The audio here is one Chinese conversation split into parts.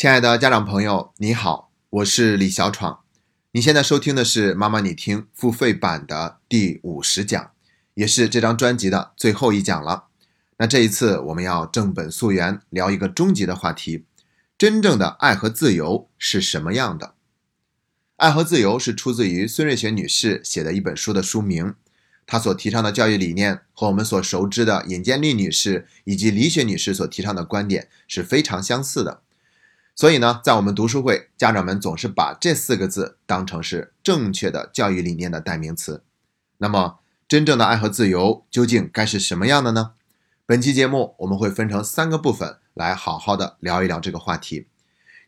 亲爱的家长朋友，你好，我是李小闯。你现在收听的是妈妈你听付费版的第五十讲，也是这张专辑的最后一讲了。那这一次我们要正本溯源，聊一个终极的话题：真正的爱和自由是什么样的？爱和自由是出自于孙瑞雪女士写的一本书的书名。她所提倡的教育理念和我们所熟知的尹建莉女士以及李雪女士所提倡的观点是非常相似的。所以呢，在我们读书会，家长们总是把这四个字当成是正确的教育理念的代名词。那么，真正的爱和自由究竟该是什么样的呢？本期节目我们会分成三个部分来好好的聊一聊这个话题。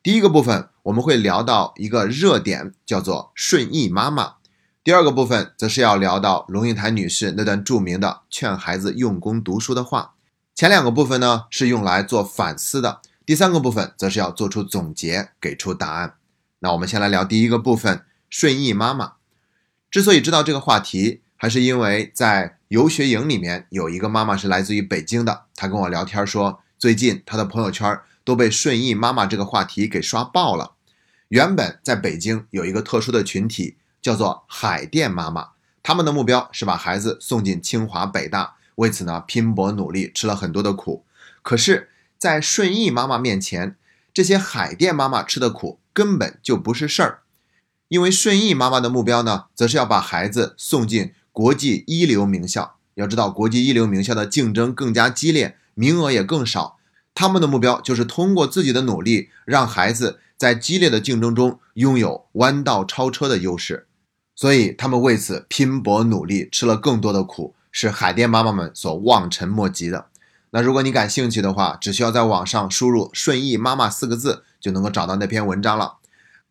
第一个部分我们会聊到一个热点，叫做顺义妈妈。第二个部分则是要聊到龙应台女士那段著名的劝孩子用功读书的话。前两个部分呢是用来做反思的。第三个部分则是要做出总结，给出答案。那我们先来聊第一个部分，顺义妈妈。之所以知道这个话题，还是因为在游学营里面有一个妈妈是来自于北京的，她跟我聊天说，最近她的朋友圈都被顺义妈妈这个话题给刷爆了。原本在北京有一个特殊的群体，叫做海淀妈妈，他们的目标是把孩子送进清华北大，为此呢拼搏努力，吃了很多的苦。可是。在顺义妈妈面前，这些海淀妈妈吃的苦根本就不是事儿，因为顺义妈妈的目标呢，则是要把孩子送进国际一流名校。要知道，国际一流名校的竞争更加激烈，名额也更少。他们的目标就是通过自己的努力，让孩子在激烈的竞争中拥有弯道超车的优势。所以，他们为此拼搏努力，吃了更多的苦，是海淀妈妈们所望尘莫及的。那如果你感兴趣的话，只需要在网上输入“顺义妈妈”四个字，就能够找到那篇文章了。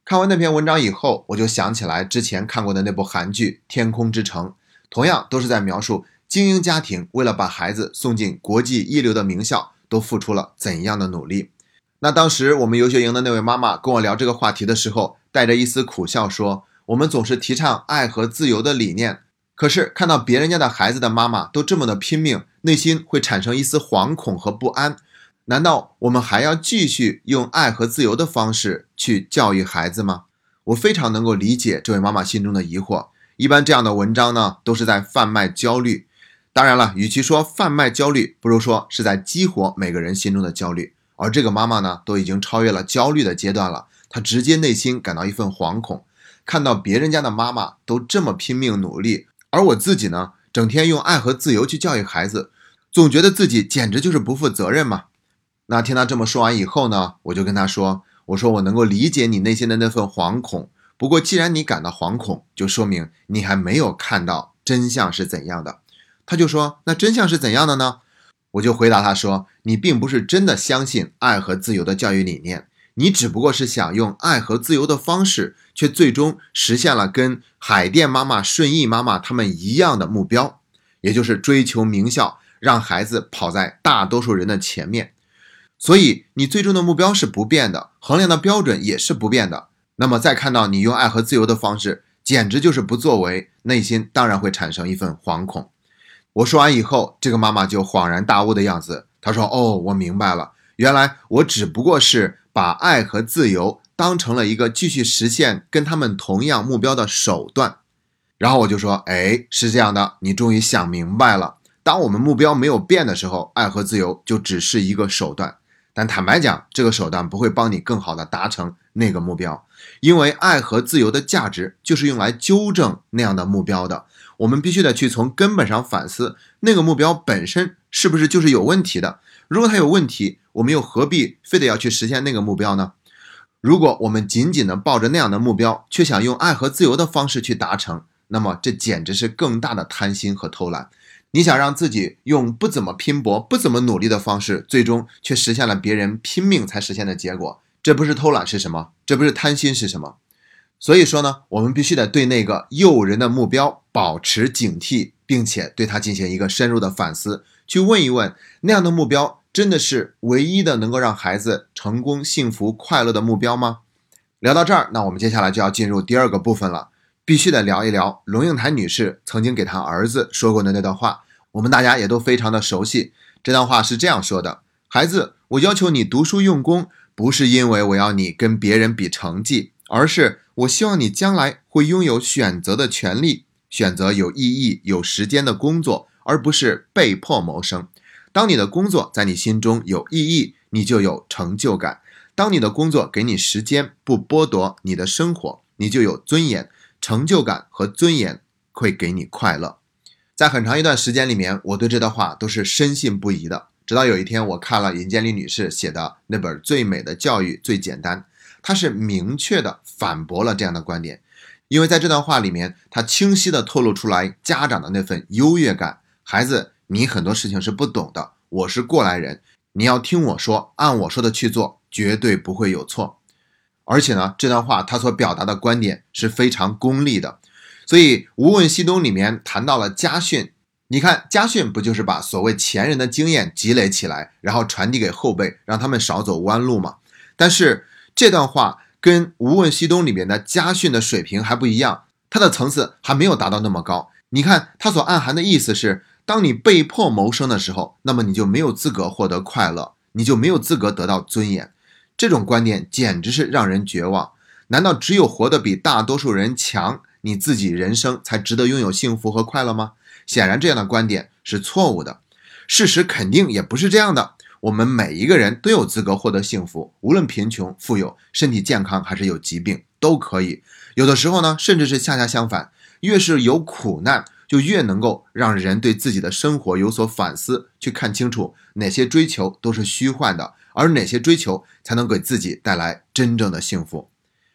看完那篇文章以后，我就想起来之前看过的那部韩剧《天空之城》，同样都是在描述精英家庭为了把孩子送进国际一流的名校，都付出了怎样的努力。那当时我们游学营的那位妈妈跟我聊这个话题的时候，带着一丝苦笑说：“我们总是提倡爱和自由的理念。”可是看到别人家的孩子的妈妈都这么的拼命，内心会产生一丝惶恐和不安。难道我们还要继续用爱和自由的方式去教育孩子吗？我非常能够理解这位妈妈心中的疑惑。一般这样的文章呢，都是在贩卖焦虑。当然了，与其说贩卖焦虑，不如说是在激活每个人心中的焦虑。而这个妈妈呢，都已经超越了焦虑的阶段了，她直接内心感到一份惶恐，看到别人家的妈妈都这么拼命努力。而我自己呢，整天用爱和自由去教育孩子，总觉得自己简直就是不负责任嘛。那听他这么说完以后呢，我就跟他说：“我说我能够理解你内心的那份惶恐，不过既然你感到惶恐，就说明你还没有看到真相是怎样的。”他就说：“那真相是怎样的呢？”我就回答他说：“你并不是真的相信爱和自由的教育理念。”你只不过是想用爱和自由的方式，却最终实现了跟海淀妈妈、顺义妈妈他们一样的目标，也就是追求名校，让孩子跑在大多数人的前面。所以你最终的目标是不变的，衡量的标准也是不变的。那么再看到你用爱和自由的方式，简直就是不作为，内心当然会产生一份惶恐。我说完以后，这个妈妈就恍然大悟的样子，她说：“哦，我明白了，原来我只不过是……”把爱和自由当成了一个继续实现跟他们同样目标的手段，然后我就说：“哎，是这样的，你终于想明白了。当我们目标没有变的时候，爱和自由就只是一个手段。但坦白讲，这个手段不会帮你更好的达成那个目标，因为爱和自由的价值就是用来纠正那样的目标的。我们必须得去从根本上反思，那个目标本身是不是就是有问题的。”如果它有问题，我们又何必非得要去实现那个目标呢？如果我们紧紧的抱着那样的目标，却想用爱和自由的方式去达成，那么这简直是更大的贪心和偷懒。你想让自己用不怎么拼搏、不怎么努力的方式，最终却实现了别人拼命才实现的结果，这不是偷懒是什么？这不是贪心是什么？所以说呢，我们必须得对那个诱人的目标保持警惕，并且对它进行一个深入的反思，去问一问那样的目标。真的是唯一的能够让孩子成功、幸福、快乐的目标吗？聊到这儿，那我们接下来就要进入第二个部分了，必须得聊一聊龙应台女士曾经给她儿子说过的那段话。我们大家也都非常的熟悉，这段话是这样说的：孩子，我要求你读书用功，不是因为我要你跟别人比成绩，而是我希望你将来会拥有选择的权利，选择有意义、有时间的工作，而不是被迫谋生。当你的工作在你心中有意义，你就有成就感；当你的工作给你时间，不剥夺你的生活，你就有尊严。成就感和尊严会给你快乐。在很长一段时间里面，我对这段话都是深信不疑的。直到有一天，我看了尹建莉女士写的那本《最美的教育最简单》，他是明确的反驳了这样的观点。因为在这段话里面，他清晰的透露出来家长的那份优越感。孩子，你很多事情是不懂的，我是过来人，你要听我说，按我说的去做，绝对不会有错。而且呢，这段话他所表达的观点是非常功利的。所以《无问西东》里面谈到了家训，你看家训不就是把所谓前人的经验积累起来，然后传递给后辈，让他们少走弯路吗？但是这段话跟《无问西东》里面的家训的水平还不一样，它的层次还没有达到那么高。你看它所暗含的意思是，当你被迫谋生的时候，那么你就没有资格获得快乐，你就没有资格得到尊严。这种观点简直是让人绝望。难道只有活得比大多数人强，你自己人生才值得拥有幸福和快乐吗？显然，这样的观点是错误的。事实肯定也不是这样的。我们每一个人都有资格获得幸福，无论贫穷富有、身体健康还是有疾病，都可以。有的时候呢，甚至是恰恰相反，越是有苦难，就越能够让人对自己的生活有所反思，去看清楚哪些追求都是虚幻的。而哪些追求才能给自己带来真正的幸福？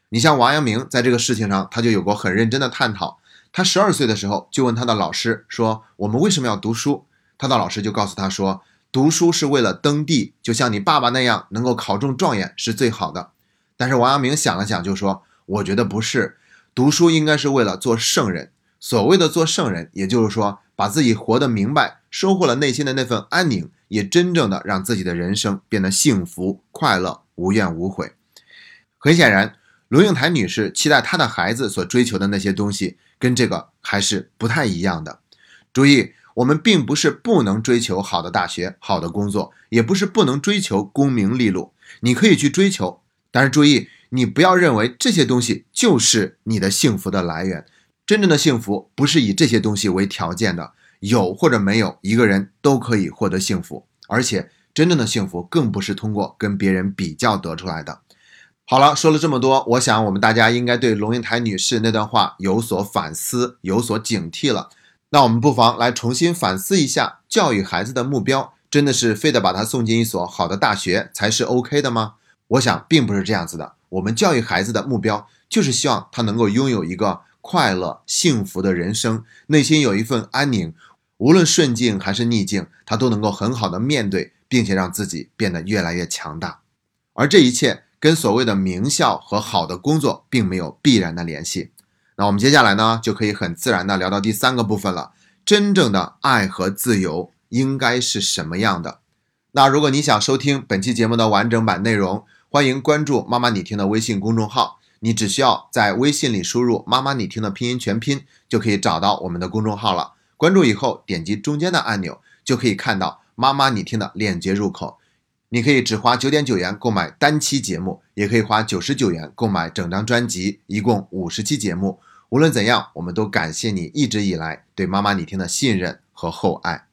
你像王阳明在这个事情上，他就有过很认真的探讨。他十二岁的时候就问他的老师说：“我们为什么要读书？”他的老师就告诉他说：“读书是为了登第，就像你爸爸那样，能够考中状元是最好的。”但是王阳明想了想，就说：“我觉得不是，读书应该是为了做圣人。所谓的做圣人，也就是说把自己活得明白，收获了内心的那份安宁。”也真正的让自己的人生变得幸福、快乐、无怨无悔。很显然，龙应台女士期待她的孩子所追求的那些东西，跟这个还是不太一样的。注意，我们并不是不能追求好的大学、好的工作，也不是不能追求功名利禄。你可以去追求，但是注意，你不要认为这些东西就是你的幸福的来源。真正的幸福不是以这些东西为条件的。有或者没有，一个人都可以获得幸福，而且真正的幸福更不是通过跟别人比较得出来的。好了，说了这么多，我想我们大家应该对龙应台女士那段话有所反思，有所警惕了。那我们不妨来重新反思一下，教育孩子的目标真的是非得把他送进一所好的大学才是 OK 的吗？我想并不是这样子的。我们教育孩子的目标就是希望他能够拥有一个。快乐幸福的人生，内心有一份安宁，无论顺境还是逆境，他都能够很好的面对，并且让自己变得越来越强大。而这一切跟所谓的名校和好的工作并没有必然的联系。那我们接下来呢，就可以很自然的聊到第三个部分了：真正的爱和自由应该是什么样的？那如果你想收听本期节目的完整版内容，欢迎关注“妈妈你听”的微信公众号。你只需要在微信里输入“妈妈你听”的拼音全拼，就可以找到我们的公众号了。关注以后，点击中间的按钮，就可以看到“妈妈你听”的链接入口。你可以只花九点九元购买单期节目，也可以花九十九元购买整张专辑，一共五十期节目。无论怎样，我们都感谢你一直以来对“妈妈你听”的信任和厚爱。